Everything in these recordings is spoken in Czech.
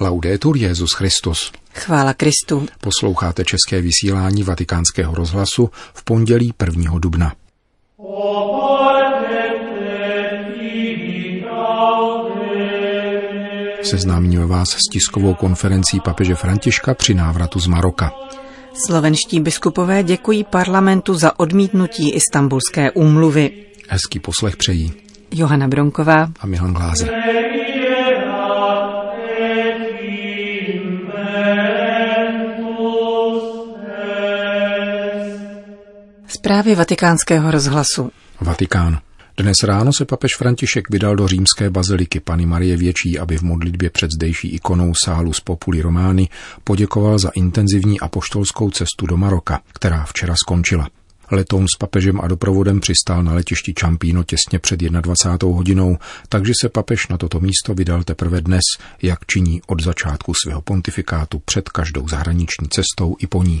Laudetur Jezus Christus. Chvála Kristu. Posloucháte české vysílání Vatikánského rozhlasu v pondělí 1. dubna. Seznámíme vás s tiskovou konferencí papeže Františka při návratu z Maroka. Slovenští biskupové děkují parlamentu za odmítnutí istambulské úmluvy. Hezký poslech přejí Johana Bronková a Milan Glázer. Zprávy vatikánského rozhlasu. Vatikán. Dnes ráno se papež František vydal do římské baziliky Pany Marie Větší, aby v modlitbě před zdejší ikonou sálu z Populi Romány poděkoval za intenzivní apoštolskou cestu do Maroka, která včera skončila. Letoun s papežem a doprovodem přistál na letišti Čampíno těsně před 21. hodinou, takže se papež na toto místo vydal teprve dnes, jak činí od začátku svého pontifikátu před každou zahraniční cestou i po ní.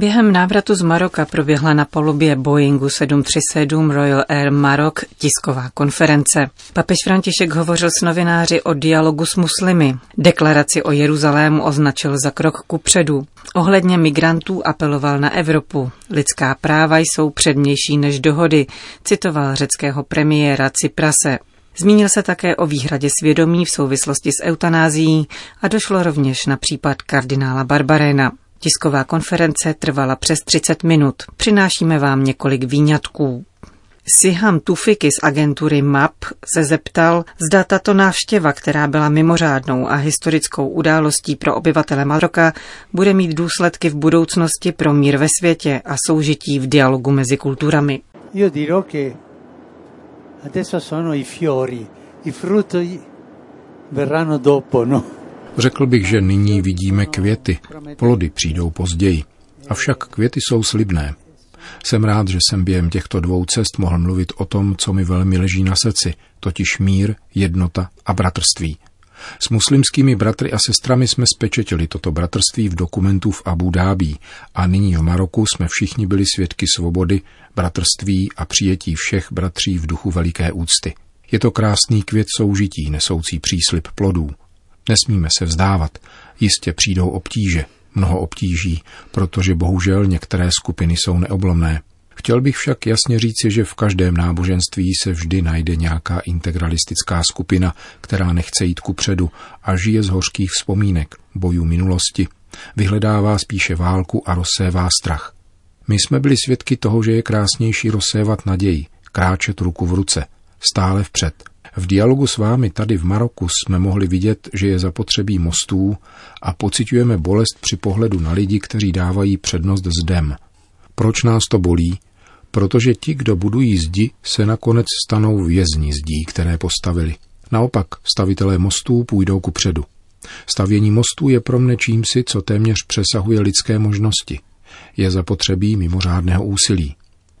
Během návratu z Maroka proběhla na polubě Boeingu 737 Royal Air Maroc tisková konference. Papež František hovořil s novináři o dialogu s muslimy. Deklaraci o Jeruzalému označil za krok ku předu. Ohledně migrantů apeloval na Evropu. Lidská práva jsou přednější než dohody, citoval řeckého premiéra Cyprase. Zmínil se také o výhradě svědomí v souvislosti s eutanázií a došlo rovněž na případ kardinála Barbarena. Tisková konference trvala přes 30 minut. Přinášíme vám několik výňatků. Siham Tufiky z agentury MAP se zeptal, zda tato návštěva, která byla mimořádnou a historickou událostí pro obyvatele Maroka, bude mít důsledky v budoucnosti pro mír ve světě a soužití v dialogu mezi kulturami. Io dirò che adesso sono i fiori, i frutti verranno dopo, no? Řekl bych, že nyní vidíme květy, plody přijdou později. Avšak květy jsou slibné. Jsem rád, že jsem během těchto dvou cest mohl mluvit o tom, co mi velmi leží na srdci, totiž mír, jednota a bratrství. S muslimskými bratry a sestrami jsme spečetili toto bratrství v dokumentu v Abu Dhabi a nyní v Maroku jsme všichni byli svědky svobody, bratrství a přijetí všech bratří v duchu veliké úcty. Je to krásný květ soužití, nesoucí příslip plodů. Nesmíme se vzdávat. Jistě přijdou obtíže, mnoho obtíží, protože bohužel některé skupiny jsou neoblomné. Chtěl bych však jasně říci, že v každém náboženství se vždy najde nějaká integralistická skupina, která nechce jít ku předu a žije z hořkých vzpomínek, bojů minulosti, vyhledává spíše válku a rozsévá strach. My jsme byli svědky toho, že je krásnější rozsévat naději, kráčet ruku v ruce, stále vpřed, v dialogu s vámi tady v Maroku jsme mohli vidět, že je zapotřebí mostů a pocitujeme bolest při pohledu na lidi, kteří dávají přednost zdem. Proč nás to bolí? Protože ti, kdo budují zdi, se nakonec stanou vězni zdí, které postavili. Naopak, stavitelé mostů půjdou ku předu. Stavění mostů je pro mne čímsi, co téměř přesahuje lidské možnosti. Je zapotřebí mimořádného úsilí.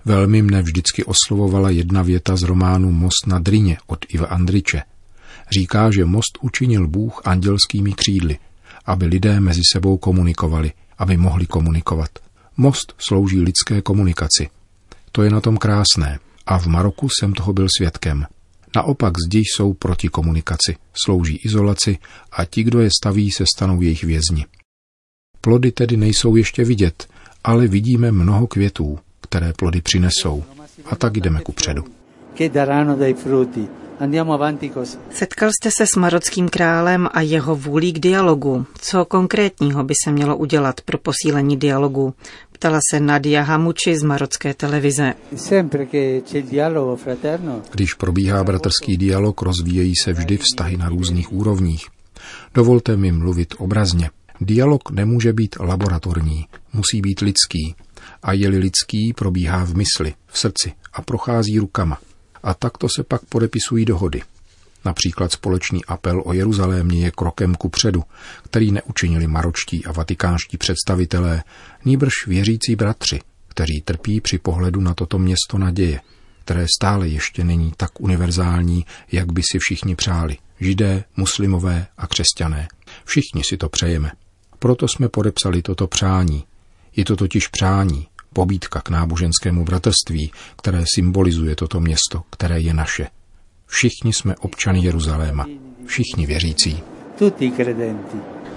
Velmi mne vždycky oslovovala jedna věta z románu Most na Drině od Iva Andriče. Říká, že most učinil Bůh andělskými křídly, aby lidé mezi sebou komunikovali, aby mohli komunikovat. Most slouží lidské komunikaci. To je na tom krásné a v Maroku jsem toho byl svědkem. Naopak zdi jsou proti komunikaci, slouží izolaci a ti, kdo je staví, se stanou jejich vězni. Plody tedy nejsou ještě vidět, ale vidíme mnoho květů, které plody přinesou. A tak jdeme ku předu. Setkal jste se s marockým králem a jeho vůlí k dialogu. Co konkrétního by se mělo udělat pro posílení dialogu? Ptala se Nadia Hamuči z marocké televize. Když probíhá bratrský dialog, rozvíjejí se vždy vztahy na různých úrovních. Dovolte mi mluvit obrazně. Dialog nemůže být laboratorní, musí být lidský, a je-li lidský, probíhá v mysli, v srdci a prochází rukama. A takto se pak podepisují dohody. Například společný apel o Jeruzalémě je krokem ku předu, který neučinili maročtí a vatikánští představitelé, nýbrž věřící bratři, kteří trpí při pohledu na toto město naděje, které stále ještě není tak univerzální, jak by si všichni přáli. Židé, muslimové a křesťané. Všichni si to přejeme. Proto jsme podepsali toto přání. Je to totiž přání, pobídka k náboženskému bratrství, které symbolizuje toto město, které je naše. Všichni jsme občany Jeruzaléma, všichni věřící.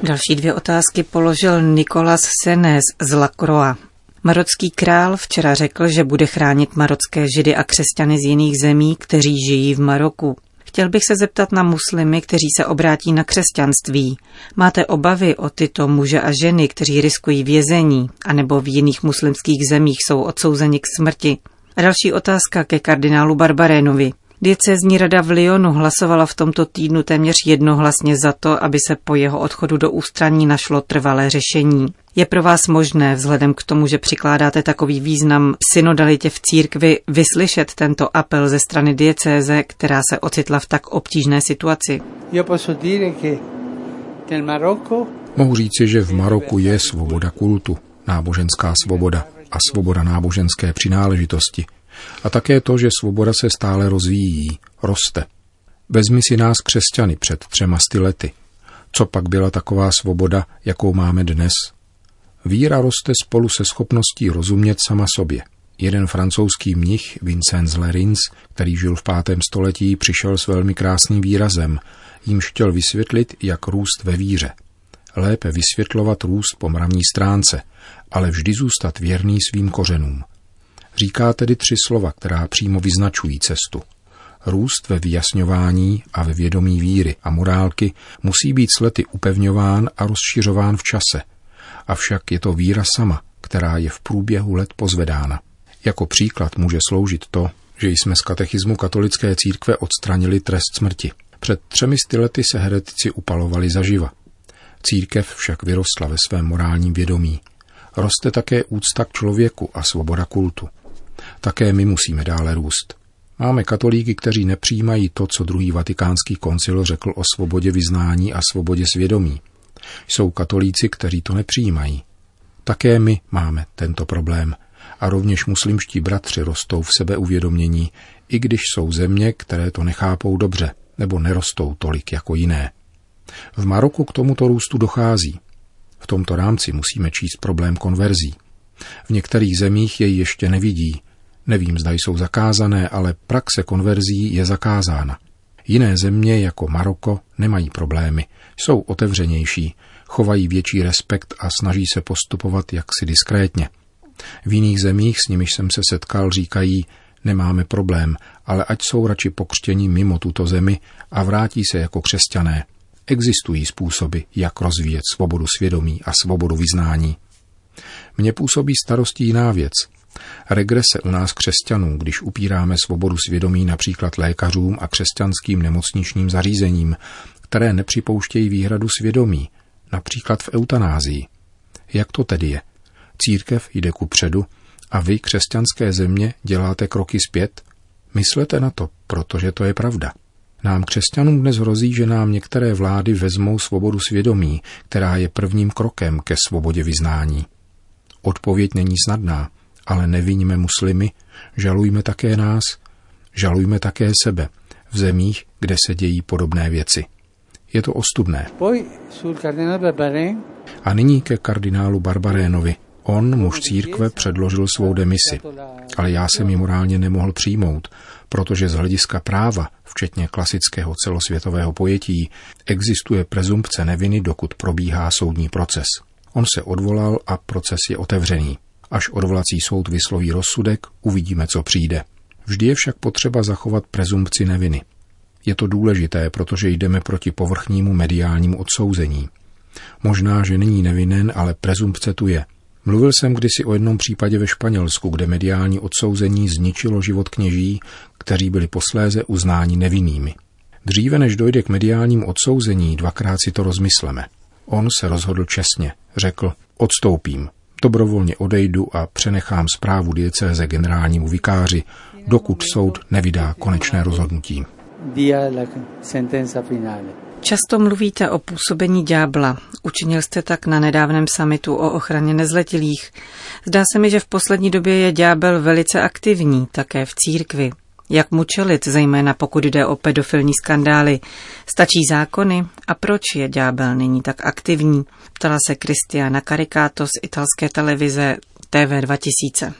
Další dvě otázky položil Nikolas Senes z Lacroix. Marocký král včera řekl, že bude chránit marocké židy a křesťany z jiných zemí, kteří žijí v Maroku. Chtěl bych se zeptat na muslimy, kteří se obrátí na křesťanství. Máte obavy o tyto muže a ženy, kteří riskují vězení, anebo v jiných muslimských zemích jsou odsouzeni k smrti? A další otázka ke kardinálu Barbarénovi. Diecézní rada v Lyonu hlasovala v tomto týdnu téměř jednohlasně za to, aby se po jeho odchodu do ústraní našlo trvalé řešení. Je pro vás možné, vzhledem k tomu, že přikládáte takový význam synodalitě v církvi, vyslyšet tento apel ze strany diecéze, která se ocitla v tak obtížné situaci? Mohu říci, že v Maroku je svoboda kultu, náboženská svoboda a svoboda náboženské přináležitosti. A také to, že svoboda se stále rozvíjí, roste. Vezmi si nás křesťany před třema sty lety. Co pak byla taková svoboda, jakou máme dnes? Víra roste spolu se schopností rozumět sama sobě. Jeden francouzský mnich, Vincenz Lerins, který žil v pátém století, přišel s velmi krásným výrazem, jímž chtěl vysvětlit, jak růst ve víře. Lépe vysvětlovat růst po mravní stránce, ale vždy zůstat věrný svým kořenům. Říká tedy tři slova, která přímo vyznačují cestu. Růst ve vyjasňování a ve vědomí víry a morálky musí být s lety upevňován a rozšiřován v čase. Avšak je to víra sama, která je v průběhu let pozvedána. Jako příklad může sloužit to, že jsme z katechismu katolické církve odstranili trest smrti. Před třemi sty lety se heretici upalovali zaživa. Církev však vyrostla ve svém morálním vědomí. Roste také úcta k člověku a svoboda kultu. Také my musíme dále růst. Máme katolíky, kteří nepřijímají to, co druhý vatikánský koncil řekl o svobodě vyznání a svobodě svědomí. Jsou katolíci, kteří to nepřijímají. Také my máme tento problém. A rovněž muslimští bratři rostou v sebeuvědomění, i když jsou země, které to nechápou dobře, nebo nerostou tolik jako jiné. V Maroku k tomuto růstu dochází. V tomto rámci musíme číst problém konverzí. V některých zemích jej ještě nevidí, Nevím, zda jsou zakázané, ale praxe konverzí je zakázána. Jiné země jako Maroko nemají problémy, jsou otevřenější, chovají větší respekt a snaží se postupovat jaksi diskrétně. V jiných zemích, s nimiž jsem se setkal, říkají, nemáme problém, ale ať jsou radši pokřtěni mimo tuto zemi a vrátí se jako křesťané. Existují způsoby, jak rozvíjet svobodu svědomí a svobodu vyznání. Mně působí starostí jiná věc – Regrese u nás křesťanů, když upíráme svobodu svědomí například lékařům a křesťanským nemocničním zařízením, které nepřipouštějí výhradu svědomí, například v eutanázii. Jak to tedy je? Církev jde ku předu a vy, křesťanské země, děláte kroky zpět? Myslete na to, protože to je pravda. Nám křesťanům dnes hrozí, že nám některé vlády vezmou svobodu svědomí, která je prvním krokem ke svobodě vyznání. Odpověď není snadná ale neviníme muslimy, žalujme také nás, žalujme také sebe v zemích, kde se dějí podobné věci. Je to ostudné. A nyní ke kardinálu Barbarénovi. On, muž církve, předložil svou demisi, ale já jsem ji morálně nemohl přijmout, protože z hlediska práva, včetně klasického celosvětového pojetí, existuje prezumpce neviny, dokud probíhá soudní proces. On se odvolal a proces je otevřený. Až odvolací soud vysloví rozsudek, uvidíme, co přijde. Vždy je však potřeba zachovat prezumpci neviny. Je to důležité, protože jdeme proti povrchnímu mediálnímu odsouzení. Možná, že není nevinen, ale prezumpce tu je. Mluvil jsem kdysi o jednom případě ve Španělsku, kde mediální odsouzení zničilo život kněží, kteří byli posléze uznáni nevinnými. Dříve než dojde k mediálním odsouzení, dvakrát si to rozmysleme. On se rozhodl čestně. Řekl, odstoupím. Dobrovolně odejdu a přenechám zprávu diecéze generálnímu vikáři, dokud soud nevydá konečné rozhodnutí. Často mluvíte o působení ďábla. Učinil jste tak na nedávném samitu o ochraně nezletilých. Zdá se mi, že v poslední době je ďábel velice aktivní, také v církvi. Jak mu čelit, zejména pokud jde o pedofilní skandály? Stačí zákony? A proč je ďábel nyní tak aktivní? Ptala se Kristiana Caricato z italské televize TV 2000.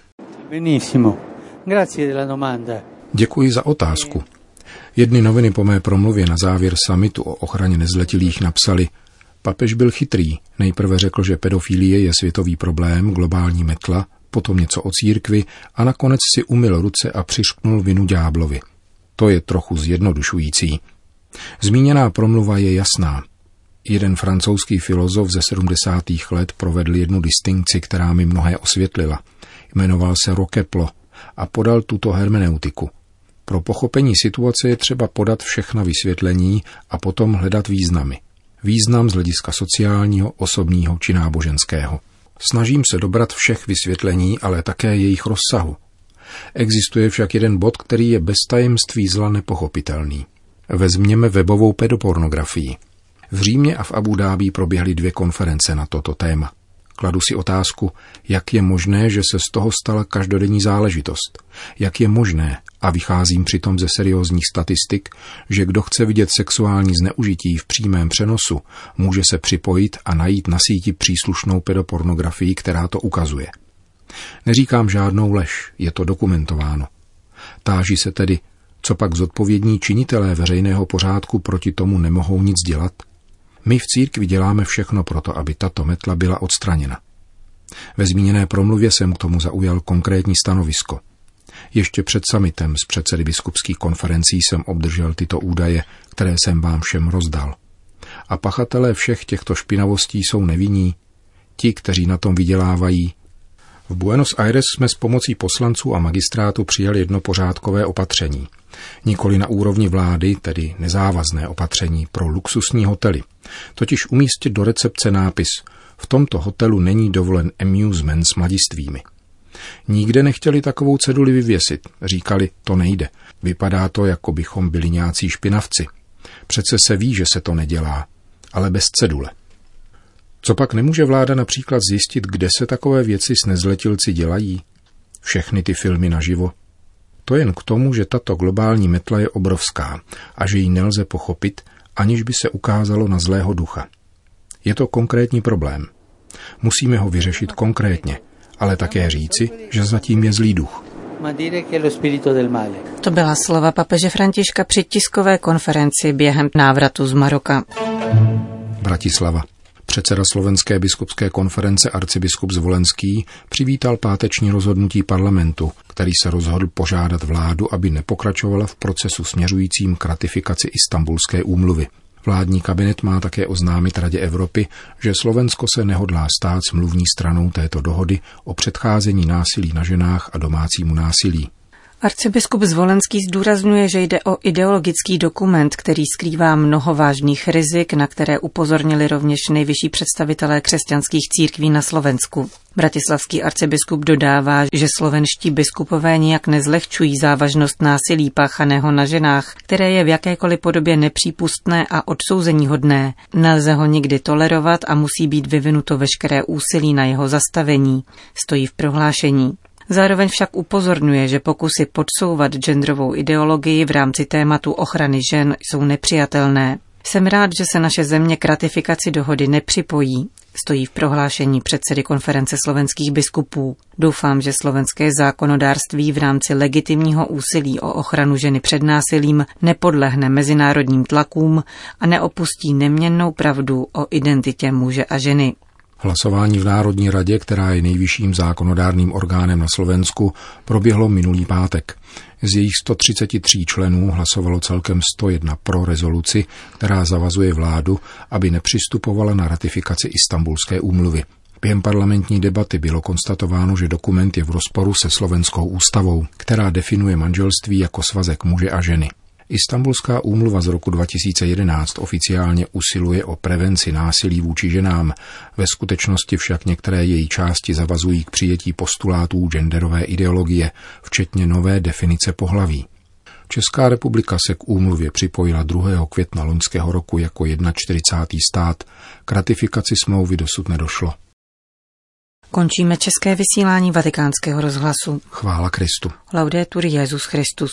Děkuji za otázku. Jedny noviny po mé promluvě na závěr samitu o ochraně nezletilých napsali Papež byl chytrý. Nejprve řekl, že pedofilie je světový problém, globální metla, potom něco o církvi a nakonec si umyl ruce a přišknul vinu ďáblovi. To je trochu zjednodušující. Zmíněná promluva je jasná. Jeden francouzský filozof ze 70. let provedl jednu distinkci, která mi mnohé osvětlila. Jmenoval se Rokeplo a podal tuto hermeneutiku. Pro pochopení situace je třeba podat všechna vysvětlení a potom hledat významy. Význam z hlediska sociálního, osobního či náboženského. Snažím se dobrat všech vysvětlení, ale také jejich rozsahu. Existuje však jeden bod, který je bez tajemství zla nepochopitelný. Vezměme webovou pedopornografii. V Římě a v Abu Dhabi proběhly dvě konference na toto téma. Kladu si otázku, jak je možné, že se z toho stala každodenní záležitost. Jak je možné, a vycházím přitom ze seriózních statistik, že kdo chce vidět sexuální zneužití v přímém přenosu, může se připojit a najít na síti příslušnou pedopornografii, která to ukazuje. Neříkám žádnou lež, je to dokumentováno. Táží se tedy, co pak zodpovědní činitelé veřejného pořádku proti tomu nemohou nic dělat? My v církvi děláme všechno proto, aby tato metla byla odstraněna. Ve zmíněné promluvě jsem k tomu zaujal konkrétní stanovisko. Ještě před samitem z předsedy biskupských konferencí jsem obdržel tyto údaje, které jsem vám všem rozdal. A pachatelé všech těchto špinavostí jsou nevinní, ti, kteří na tom vydělávají. V Buenos Aires jsme s pomocí poslanců a magistrátu přijali jedno pořádkové opatření – nikoli na úrovni vlády, tedy nezávazné opatření pro luxusní hotely. Totiž umístit do recepce nápis v tomto hotelu není dovolen amusement s mladistvými. Nikde nechtěli takovou ceduli vyvěsit. Říkali, to nejde. Vypadá to, jako bychom byli nějací špinavci. Přece se ví, že se to nedělá, ale bez cedule. Co pak nemůže vláda například zjistit, kde se takové věci s nezletilci dělají? Všechny ty filmy naživo, to jen k tomu, že tato globální metla je obrovská a že ji nelze pochopit, aniž by se ukázalo na zlého ducha. Je to konkrétní problém. Musíme ho vyřešit konkrétně, ale také říci, že zatím je zlý duch. To byla slova papeže Františka při tiskové konferenci během návratu z Maroka. Bratislava. Předseda slovenské biskupské konference arcibiskup Zvolenský přivítal páteční rozhodnutí parlamentu, který se rozhodl požádat vládu, aby nepokračovala v procesu směřujícím k ratifikaci Istanbulské úmluvy. Vládní kabinet má také oznámit Radě Evropy, že Slovensko se nehodlá stát smluvní stranou této dohody o předcházení násilí na ženách a domácímu násilí. Arcibiskup Zvolenský zdůrazňuje, že jde o ideologický dokument, který skrývá mnoho vážných rizik, na které upozornili rovněž nejvyšší představitelé křesťanských církví na Slovensku. Bratislavský arcibiskup dodává, že slovenští biskupové nijak nezlehčují závažnost násilí páchaného na ženách, které je v jakékoliv podobě nepřípustné a odsouzení hodné. Nelze ho nikdy tolerovat a musí být vyvinuto veškeré úsilí na jeho zastavení, stojí v prohlášení. Zároveň však upozorňuje, že pokusy podsouvat genderovou ideologii v rámci tématu ochrany žen jsou nepřijatelné. Jsem rád, že se naše země k ratifikaci dohody nepřipojí, stojí v prohlášení předsedy konference slovenských biskupů. Doufám, že slovenské zákonodárství v rámci legitimního úsilí o ochranu ženy před násilím nepodlehne mezinárodním tlakům a neopustí neměnnou pravdu o identitě muže a ženy. Hlasování v Národní radě, která je nejvyšším zákonodárným orgánem na Slovensku, proběhlo minulý pátek. Z jejich 133 členů hlasovalo celkem 101 pro rezoluci, která zavazuje vládu, aby nepřistupovala na ratifikaci Istanbulské úmluvy. Během parlamentní debaty bylo konstatováno, že dokument je v rozporu se slovenskou ústavou, která definuje manželství jako svazek muže a ženy. Istanbulská úmluva z roku 2011 oficiálně usiluje o prevenci násilí vůči ženám, ve skutečnosti však některé její části zavazují k přijetí postulátů genderové ideologie, včetně nové definice pohlaví. Česká republika se k úmluvě připojila 2. května loňského roku jako 41. stát. K ratifikaci smlouvy dosud nedošlo. Končíme české vysílání vatikánského rozhlasu. Chvála Kristu. Laudetur Jezus Christus.